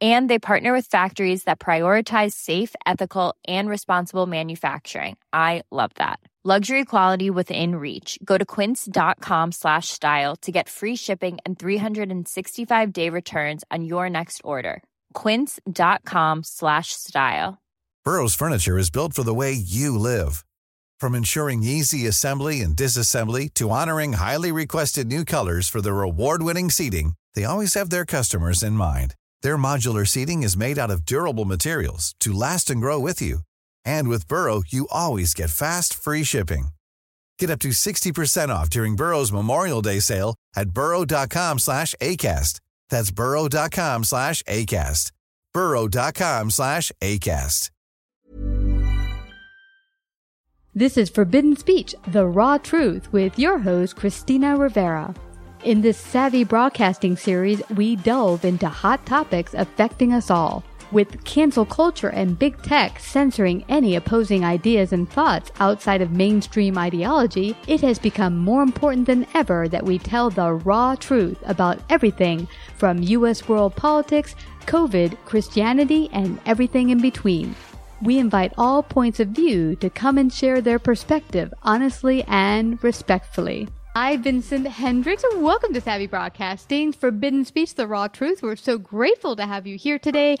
And they partner with factories that prioritize safe, ethical, and responsible manufacturing. I love that. Luxury quality within reach. Go to quince.com slash style to get free shipping and 365 day returns on your next order. Quince.com slash style. Burrow's furniture is built for the way you live. From ensuring easy assembly and disassembly to honoring highly requested new colors for their award-winning seating, they always have their customers in mind. Their modular seating is made out of durable materials to last and grow with you. And with Burrow, you always get fast, free shipping. Get up to 60% off during Burrow's Memorial Day sale at burrow.com slash ACAST. That's burrow.com slash ACAST. burrow.com slash ACAST. This is Forbidden Speech, the raw truth, with your host, Christina Rivera. In this Savvy Broadcasting series, we delve into hot topics affecting us all. With cancel culture and big tech censoring any opposing ideas and thoughts outside of mainstream ideology, it has become more important than ever that we tell the raw truth about everything from U.S. world politics, COVID, Christianity, and everything in between. We invite all points of view to come and share their perspective honestly and respectfully. Hi, Vincent Hendricks, and welcome to Savvy Broadcasting's Forbidden Speech, The Raw Truth. We're so grateful to have you here today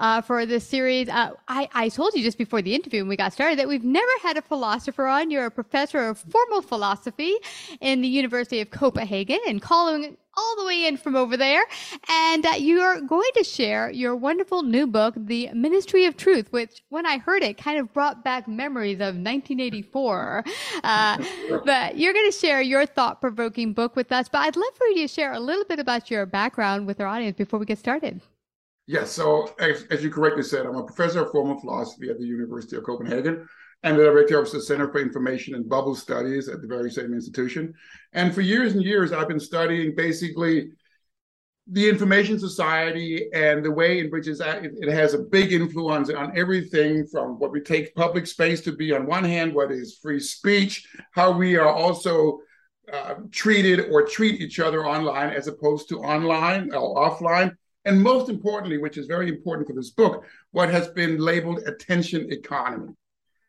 uh, for this series. Uh, I, I told you just before the interview when we got started that we've never had a philosopher on. You're a professor of formal philosophy in the University of Copenhagen and calling all the way in from over there. And uh, you are going to share your wonderful new book, The Ministry of Truth, which when I heard it kind of brought back memories of 1984. Uh, but you're going to share your thought provoking book with us. But I'd love for you to share a little bit about your background with our audience before we get started. Yes, so as, as you correctly said, I'm a professor of formal philosophy at the University of Copenhagen and the director of the Center for Information and Bubble Studies at the very same institution. And for years and years, I've been studying basically the information society and the way in which it has a big influence on everything from what we take public space to be on one hand, what is free speech, how we are also uh, treated or treat each other online as opposed to online or offline. And most importantly, which is very important for this book, what has been labeled attention economy.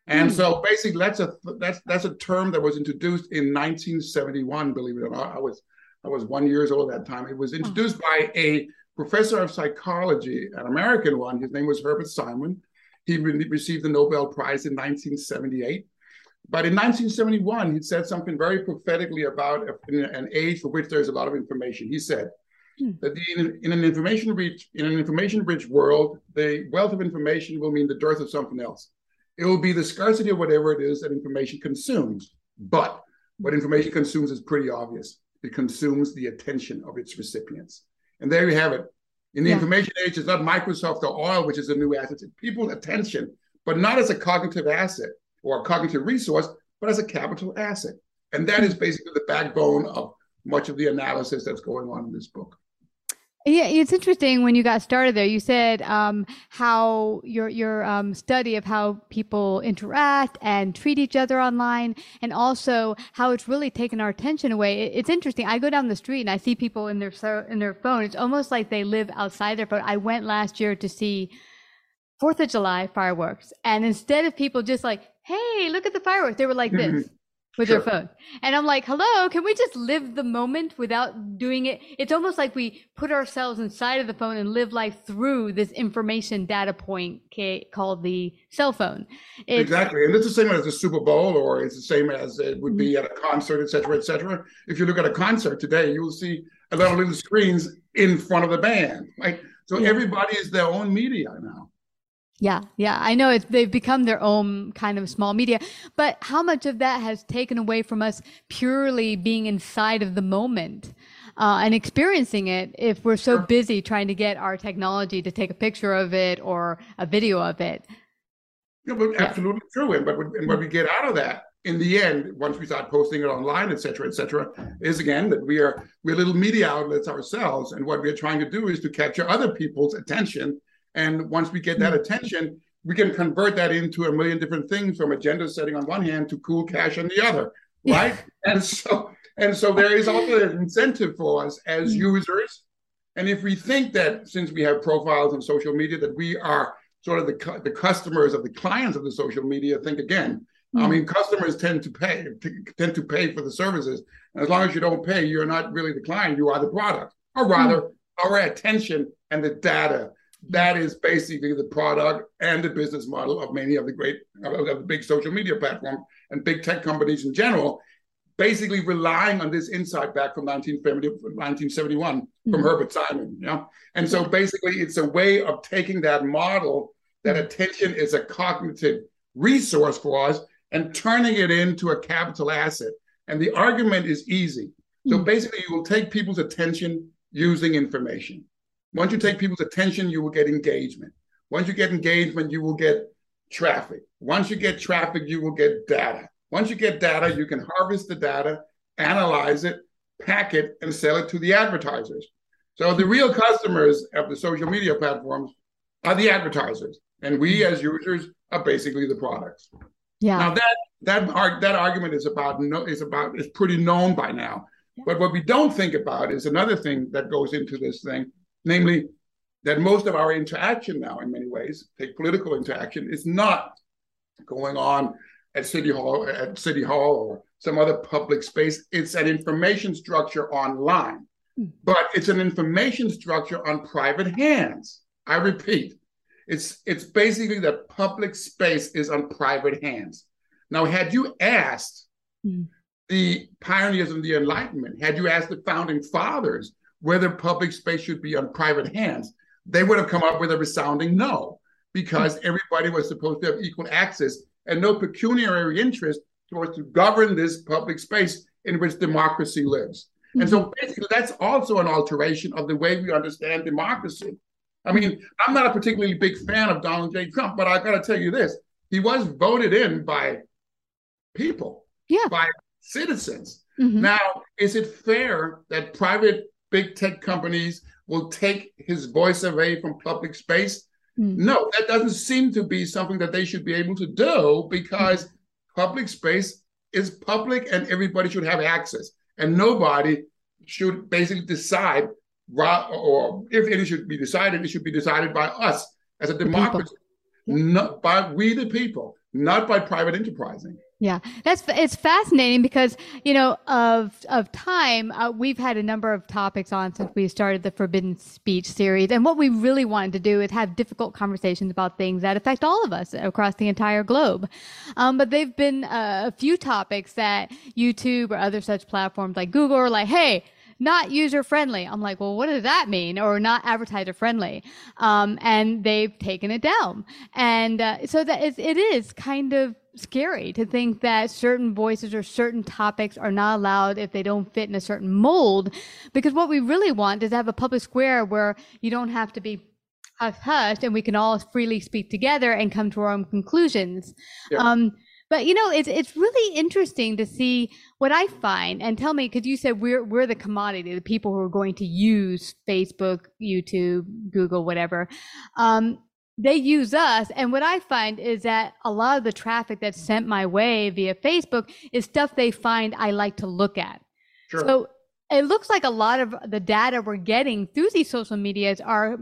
And hmm. so basically that's a that's that's a term that was introduced in 1971, believe it or not. I was I was one years old at that time. It was introduced by a professor of psychology, an American one. His name was Herbert Simon. He re- received the Nobel Prize in 1978. But in 1971, he said something very prophetically about an age for which there's a lot of information. He said. Hmm. that the, in, in, an information rich in an information rich world, the wealth of information will mean the dearth of something else. It will be the scarcity of whatever it is that information consumes. But what information consumes is pretty obvious. It consumes the attention of its recipients. And there you have it. In the yeah. information age, it's not Microsoft or oil, which is a new asset. It's people's attention, but not as a cognitive asset or a cognitive resource, but as a capital asset. And that is basically the backbone of much of the analysis that's going on in this book. Yeah, it's interesting when you got started there. You said um, how your your um, study of how people interact and treat each other online, and also how it's really taken our attention away. It's interesting. I go down the street and I see people in their in their phone. It's almost like they live outside their phone. I went last year to see Fourth of July fireworks, and instead of people just like, "Hey, look at the fireworks," they were like this with sure. their phone. And I'm like, hello, can we just live the moment without doing it? It's almost like we put ourselves inside of the phone and live life through this information data point called the cell phone. It's, exactly. And it's the same as the Super Bowl, or it's the same as it would be mm-hmm. at a concert, et cetera, et cetera. If you look at a concert today, you'll see a lot of little screens in front of the band. Right. So yeah. everybody is their own media now. Yeah, yeah, I know it's they've become their own kind of small media, but how much of that has taken away from us purely being inside of the moment uh, and experiencing it if we're so sure. busy trying to get our technology to take a picture of it or a video of it? Yeah, but yeah. absolutely true. And but and what we get out of that in the end, once we start posting it online, et cetera, et cetera, is again that we are we're little media outlets ourselves, and what we're trying to do is to capture other people's attention and once we get that hmm. attention, we can convert that into a million different things from agenda setting on one hand to cool cash on the other, right? and so and so there is also an incentive for us as mm. users. And if we think that since we have profiles on social media that we are sort of the, the customers of the clients of the social media, think again. Mm. I hmm. mean, customers tend to pay tend to pay for the services. And as long as you don't pay, you're not really the client, you are the product. Or rather, mm. our attention and the data that is basically the product and the business model of many of the great of the big social media platforms and big tech companies in general basically relying on this insight back from 1971 mm-hmm. from herbert simon know and so basically it's a way of taking that model that attention is a cognitive resource for us and turning it into a capital asset. And the argument is easy. So mm-hmm. basically you will take people's attention using information once you take people's attention, you will get engagement. Once you get engagement, you will get traffic. Once you get traffic, you will get data. Once you get data, you can harvest the data, analyze it, pack it, and sell it to the advertisers. So the real customers of the social media platforms are the advertisers, and we mm-hmm. as users are basically the products. Yeah. Now that that that argument is about no is about is pretty known by now. Yeah. But what we don't think about is another thing that goes into this thing, namely that most of our interaction now, in many ways, take political interaction, is not going on at City Hall, at City Hall or some other public space. It's an information structure online, but it's an information structure on private hands. I repeat, it's it's basically that public space is on private hands. Now, had you asked mm. the pioneers of the Enlightenment, had you asked the founding fathers whether public space should be on private hands, they would have come up with a resounding no, because everybody was supposed to have equal access and no pecuniary interest towards to govern this public space in which democracy lives. Mm-hmm. And so mm-hmm. basically, that's also an alteration of the way we understand democracy. I mean, I'm not a particularly big fan of Donald J. Trump, but I got to tell you this: he was voted in by people, yeah, by citizens. Mm-hmm. Now, is it fair that private big tech companies will take his voice away from public space. Mm. No, that doesn't seem to be something that they should be able to do because mm. public space is public and everybody should have access. And nobody should basically decide, or if it should be decided, it should be decided by us as a democracy, not by we the people, not by private enterprising. Yeah, that's it's fascinating because you know of of time uh, we've had a number of topics on since we started the Forbidden Speech series, and what we really wanted to do is have difficult conversations about things that affect all of us across the entire globe. Um, but they've been uh, a few topics that YouTube or other such platforms like Google are like, hey, not user friendly. I'm like, well, what does that mean? Or not advertiser friendly? Um, and they've taken it down. And uh, so that is, it is kind of scary to think that certain voices or certain topics are not allowed if they don't fit in a certain mold. Because what we really want is to have a public square where you don't have to be hush hush and we can all freely speak together and come to our own conclusions. Yeah. Um, but you know, it's it's really interesting to see what I find. And tell me, because you said we're we're the commodity, the people who are going to use Facebook, YouTube, Google, whatever. Um, they use us. And what I find is that a lot of the traffic that's sent my way via Facebook is stuff they find I like to look at. Sure. So it looks like a lot of the data we're getting through these social medias are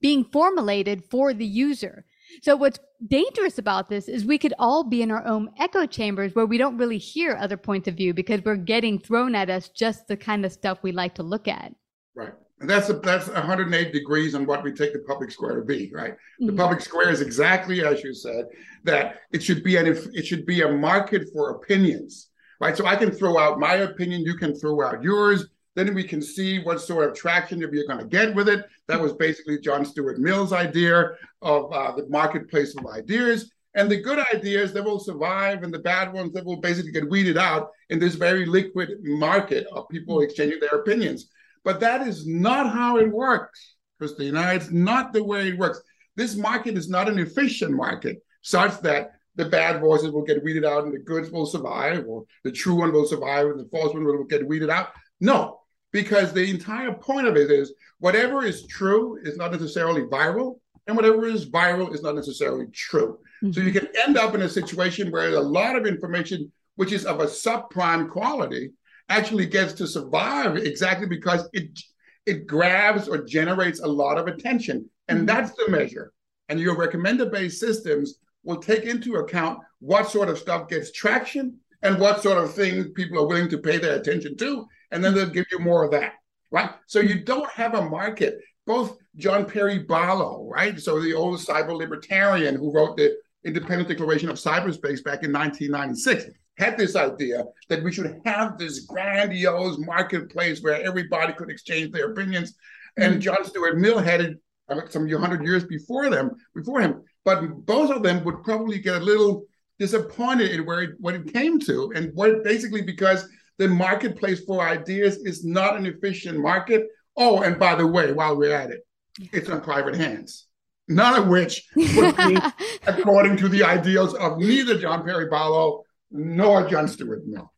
being formulated for the user. So what's dangerous about this is we could all be in our own echo chambers where we don't really hear other points of view because we're getting thrown at us just the kind of stuff we like to look at. Right. And that's a, that's 108 degrees on what we take the public square to be, right? Mm-hmm. The public square is exactly as you said that it should be an it should be a market for opinions, right? So I can throw out my opinion, you can throw out yours. then we can see what sort of traction you're going to get with it. That was basically John Stuart Mill's idea of uh, the marketplace of ideas. And the good ideas that will survive, and the bad ones that will basically get weeded out in this very liquid market of people exchanging their opinions. But that is not how it works, Christina. It's not the way it works. This market is not an efficient market, such that the bad voices will get weeded out and the goods will survive, or the true one will survive and the false one will get weeded out. No, because the entire point of it is whatever is true is not necessarily viral, and whatever is viral is not necessarily true. Mm-hmm. So you can end up in a situation where a lot of information, which is of a subprime quality, actually gets to survive exactly because it it grabs or generates a lot of attention. And mm-hmm. that's the measure. And your recommender based systems will take into account what sort of stuff gets traction and what sort of things people are willing to pay their attention to. And then they'll give you more of that. Right. So you don't have a market. Both John Perry Barlow, right? So the old cyber libertarian who wrote the Independent Declaration of Cyberspace back in 1996 had this idea that we should have this grandiose marketplace where everybody could exchange their opinions. And mm-hmm. John Stuart Mill had it uh, some hundred years before them, before him. But both of them would probably get a little disappointed in where it, what it came to, and what basically because the marketplace for ideas is not an efficient market. Oh, and by the way, while we're at it, it's on private hands none of which would be according to the ideals of neither John Perry Barlow nor John Stuart Mill.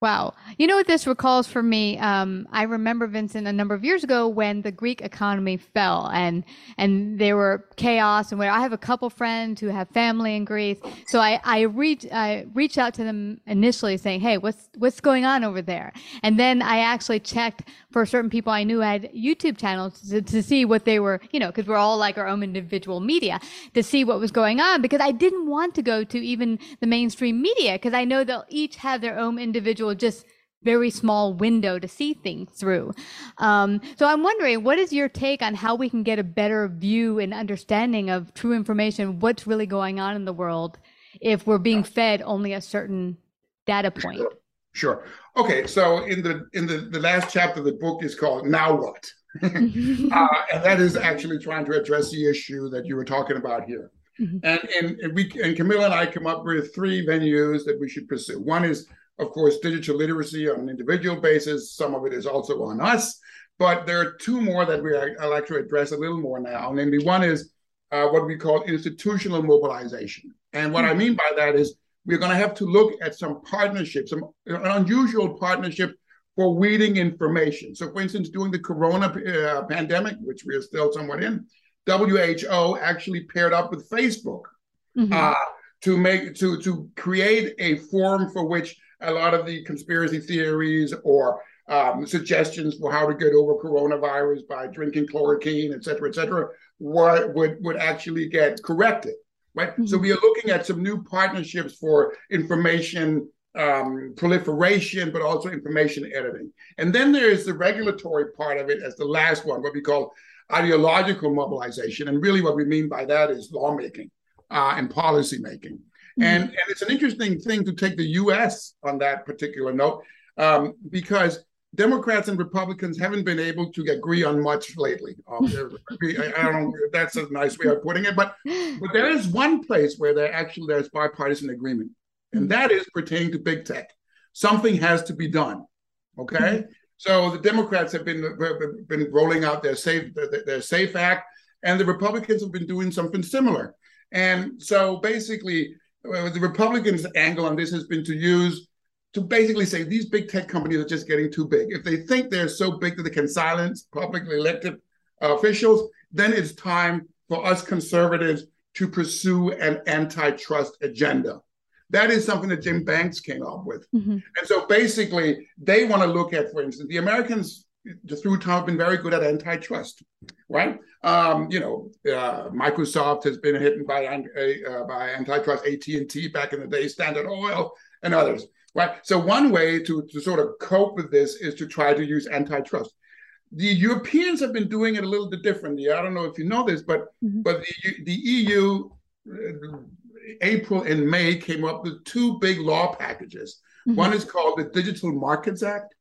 Wow. You know what this recalls for me? Um, I remember Vincent a number of years ago when the Greek economy fell and and there were chaos and where I have a couple friends who have family in Greece. So I, I reach I reached out to them initially saying, Hey, what's what's going on over there? And then I actually checked for certain people I knew had YouTube channels to, to see what they were, you know, because we're all like our own individual media to see what was going on because I didn't want to go to even the mainstream media because I know they'll each have their own individual just very small window to see things through. Um, so I'm wondering, what is your take on how we can get a better view and understanding of true information, what's really going on in the world, if we're being fed only a certain data point? Sure. Okay. So in the in the the last chapter, the book is called "Now What," uh, and that is actually trying to address the issue that you were talking about here. Mm-hmm. And, and and we and Camilla and I come up with three venues that we should pursue. One is of course, digital literacy on an individual basis. Some of it is also on us. But there are two more that we are, I like to address a little more now. Namely, one is uh, what we call institutional mobilization. And what I mean by that is we're going to have to look at some partnerships, some an unusual partnership for weeding information. So, for instance, during the corona uh, pandemic, which we are still somewhat in, WHO actually paired up with Facebook mm-hmm. uh, to make to to create a forum for which a lot of the conspiracy theories or um, suggestions for how to get over coronavirus by drinking chloroquine, et cetera, et cetera, would, would, would actually get corrected, right? Mm-hmm. So we are looking at some new partnerships for information um, proliferation, but also information editing. And then there is the regulatory part of it as the last one, what we call ideological mobilization. And really what we mean by that is lawmaking uh, and policy making. And, mm-hmm. and it's an interesting thing to take the US on that particular note um, because Democrats and Republicans haven't been able to agree on much lately. Um, I, don't know that's a nice way of putting it, but but there is one place where there actually there's bipartisan agreement, and mm-hmm. that is pertaining to big tech. Something has to be done. Okay, mm-hmm. so the Democrats have been been rolling out their safe their Safe Act, and the Republicans have been doing something similar. And so basically, the Republicans' angle on this has been to use to basically say these big tech companies are just getting too big. If they think they're so big that they can silence publicly elected uh, officials, then it's time for us conservatives to pursue an antitrust agenda. That is something that Jim Banks came up with. Mm-hmm. And so basically, they want to look at, for instance, the Americans through time have been very good at antitrust, right? Um, you know, uh, Microsoft has been hit by uh, by antitrust, AT and T back in the day, Standard Oil, and others, right? So one way to to sort of cope with this is to try to use antitrust. The Europeans have been doing it a little bit differently. I don't know if you know this, but mm-hmm. but the, the EU, uh, April and May came up with two big law packages. Mm-hmm. One is called the Digital Markets Act,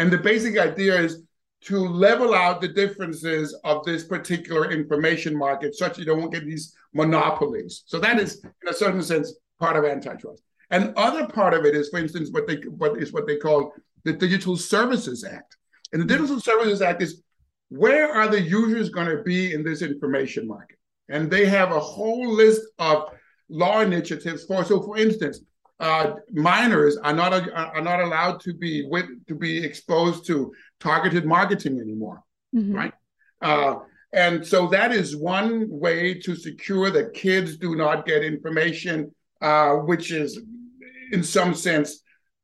And the basic idea is to level out the differences of this particular information market such you don't get these monopolies. So that is, in a certain sense, part of antitrust. And other part of it is, for instance, what they what is what they call the Digital Services Act. And the Digital Services Act is where are the users going to be in this information market? And they have a whole list of law initiatives for. So, for instance, uh, minors are not are not allowed to be with to be exposed to targeted marketing anymore, mm-hmm. right? Uh, and so that is one way to secure that kids do not get information uh, which is, in some sense,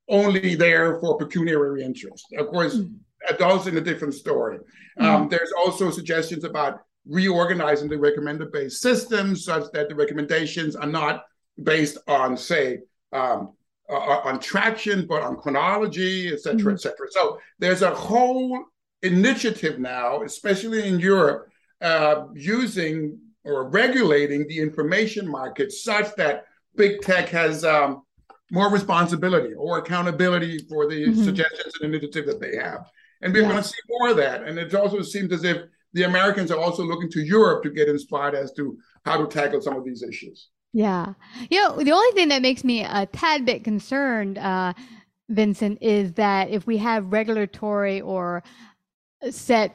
only there for pecuniary interest. Of course, mm-hmm. adults in a different story. Mm-hmm. Um, there's also suggestions about reorganizing the recommender based system such that the recommendations are not based on, say, um, uh, on traction, but on chronology, et cetera, mm-hmm. et cetera. So there's a whole initiative now, especially in Europe, uh, using or regulating the information market such that big tech has um, more responsibility or accountability for the mm-hmm. suggestions and initiatives that they have. And we're yeah. going to see more of that. And it also seems as if the Americans are also looking to Europe to get inspired as to how to tackle some of these issues. Yeah. You know, the only thing that makes me a tad bit concerned, uh, Vincent, is that if we have regulatory or set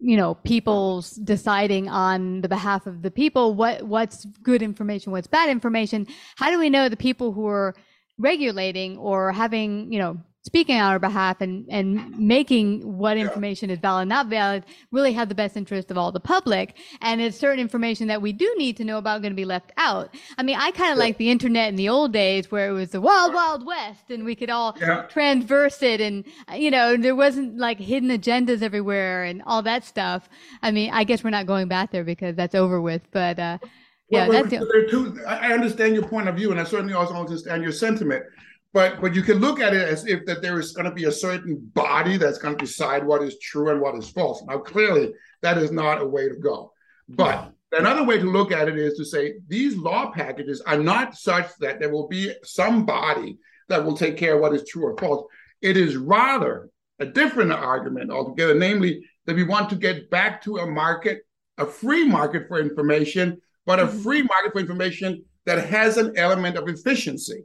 you know people's deciding on the behalf of the people what what's good information what's bad information how do we know the people who are regulating or having you know speaking on our behalf and, and making what information is valid, not valid, really have the best interest of all the public. And it's certain information that we do need to know about going to be left out. I mean, I kind of yeah. like the internet in the old days where it was the wild, wild west and we could all yeah. transverse it. And, you know, there wasn't like hidden agendas everywhere and all that stuff. I mean, I guess we're not going back there because that's over with, but, uh, yeah, well, that's there too. I understand your point of view, and I certainly also understand your sentiment but but you can look at it as if that there is going to be a certain body that's going to decide what is true and what is false. Now, clearly, that is not a way to go. But another way to look at it is to say these law packages are not such that there will be some body that will take care of what is true or false. It is rather a different argument altogether, namely that we want to get back to a market, a free market for information, but a mm-hmm. free market for information that has an element of efficiency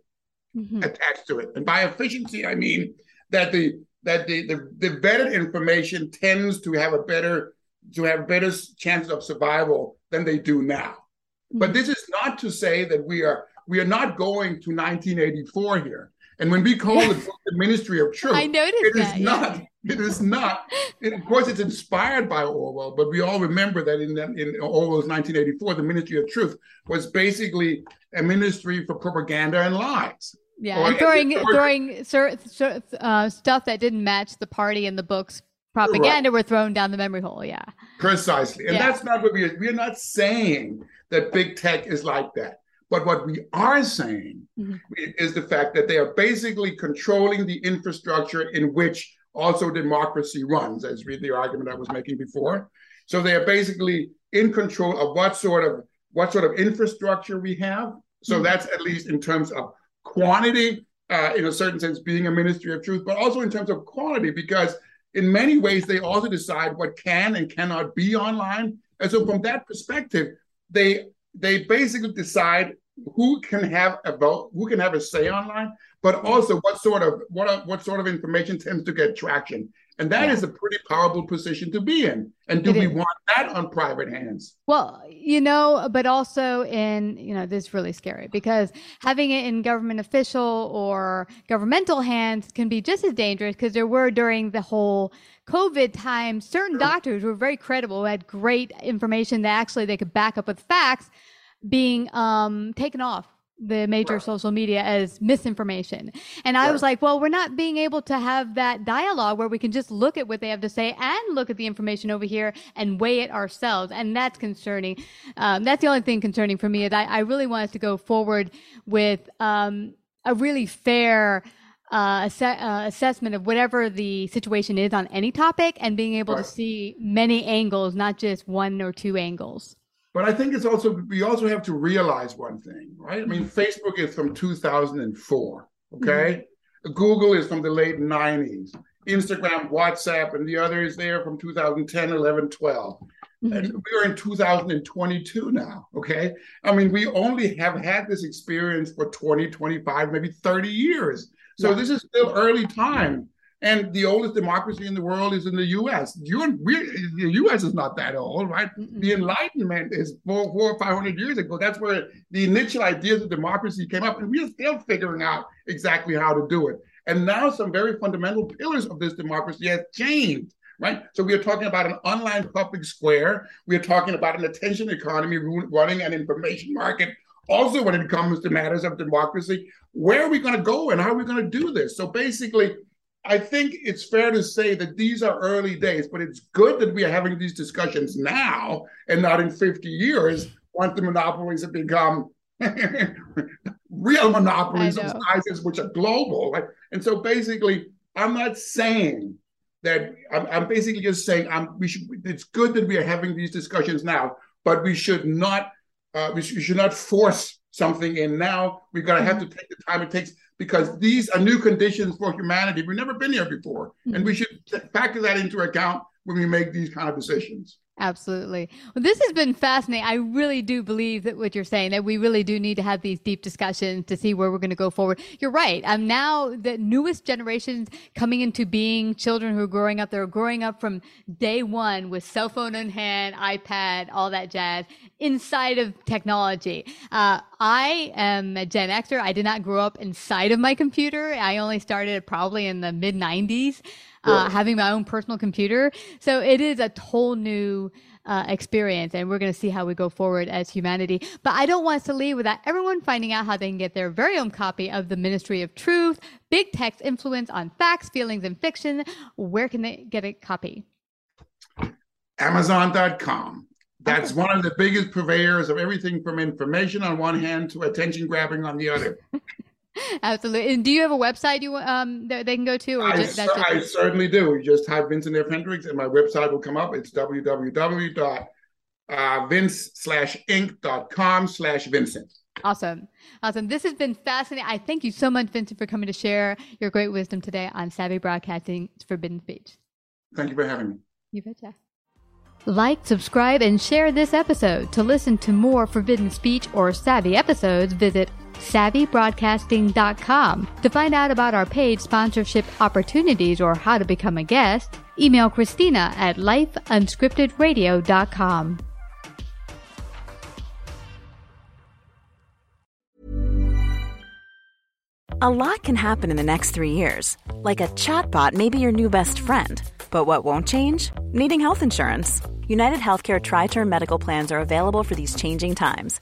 mm-hmm. attached to it. And by efficiency, I mean that the that the, the, the vetted information tends to have a better to have better chances of survival than they do now. Mm-hmm. But this is not to say that we are we are not going to 1984 here. And when we call it the Ministry of Truth, I noticed it that, is not. Yeah. It is not. It, of course, it's inspired by Orwell, but we all remember that in in Orwell's 1984, the Ministry of Truth was basically a ministry for propaganda and lies. Yeah, and throwing throwing sur- sur- uh, stuff that didn't match the party and the books propaganda right. were thrown down the memory hole. Yeah, precisely, and yeah. that's not what we are. We are not saying that big tech is like that. But what we are saying mm-hmm. is the fact that they are basically controlling the infrastructure in which also democracy runs, as read the argument I was making before. So they are basically in control of what sort of what sort of infrastructure we have. So mm-hmm. that's at least in terms of quantity, uh, in a certain sense, being a ministry of truth, but also in terms of quality, because in many ways they also decide what can and cannot be online. And so, from that perspective, they they basically decide who can have a vote, who can have a say online, but also what sort of what what sort of information tends to get traction. And that yeah. is a pretty powerful position to be in. And do it we is. want that on private hands? Well, you know, but also in, you know, this is really scary because having it in government official or governmental hands can be just as dangerous because there were during the whole COVID time, certain sure. doctors were very credible, who had great information that actually they could back up with facts being um, taken off the major social media as misinformation. And I was like, well, we're not being able to have that dialogue where we can just look at what they have to say and look at the information over here and weigh it ourselves. And that's concerning. Um, that's the only thing concerning for me is I, I really want us to go forward with um, a really fair uh, ass- uh, assessment of whatever the situation is on any topic and being able right. to see many angles, not just one or two angles. But I think it's also we also have to realize one thing, right? I mean. Facebook is from 2004, okay? Mm-hmm. Google is from the late 90s. Instagram, WhatsApp, and the other is there from 2010, 11, 12. Mm-hmm. And we are in 2022 now. Okay. I mean, we only have had this experience for 20, 25, maybe 30 years. So yeah. this is still early time. And the oldest democracy in the world is in the U.S. You, the U.S. is not that old, right? Mm-mm. The Enlightenment is four, four or five hundred years ago. That's where the initial ideas of democracy came up, and we're still figuring out exactly how to do it. And now some very fundamental pillars of this democracy have changed right? So we are talking about an online public square. We are talking about an attention economy running an information market. Also, when it comes to matters of democracy, where are we going to go and how are we going to do this? So basically, I think it's fair to say that these are early days, but it's good that we are having these discussions now and not in 50 years once the monopolies have become real monopolies of sizes which are global. Right? And so basically, I'm not saying that I'm, I'm basically just saying I'm, we should. It's good that we are having these discussions now, but we should not uh, we, should, we should not force something in now. We've got to have to take the time it takes because these are new conditions for humanity. We've never been here before, mm-hmm. and we should factor that into account when we make these kind of decisions. Absolutely. Well, this has been fascinating. I really do believe that what you're saying that we really do need to have these deep discussions to see where we're going to go forward. You're right. Um, now the newest generations coming into being, children who are growing up, they're growing up from day one with cell phone in hand, iPad, all that jazz inside of technology. Uh, I am a Gen Xer. I did not grow up inside of my computer. I only started probably in the mid 90s uh, having my own personal computer. So it is a whole new uh, experience, and we're going to see how we go forward as humanity. But I don't want us to leave without everyone finding out how they can get their very own copy of the Ministry of Truth, Big Tech's Influence on Facts, Feelings, and Fiction. Where can they get a copy? Amazon.com. That's okay. one of the biggest purveyors of everything from information on one hand to attention grabbing on the other. Absolutely. And do you have a website you um that they can go to? Or I, just, that's I certainly do. You just type Vincent F. Hendricks and my website will come up. It's www uh, slash inc.com slash Vincent. Awesome. Awesome. This has been fascinating. I thank you so much, Vincent, for coming to share your great wisdom today on Savvy Broadcasting Forbidden Speech. Thank you for having me. You betcha. Like, subscribe, and share this episode. To listen to more Forbidden Speech or Savvy episodes, visit savvybroadcasting.com. To find out about our paid sponsorship opportunities or how to become a guest, email Christina at lifeunscriptedradio.com. A lot can happen in the next three years. Like a chatbot may be your new best friend. But what won't change? Needing health insurance. United Healthcare Tri Term Medical Plans are available for these changing times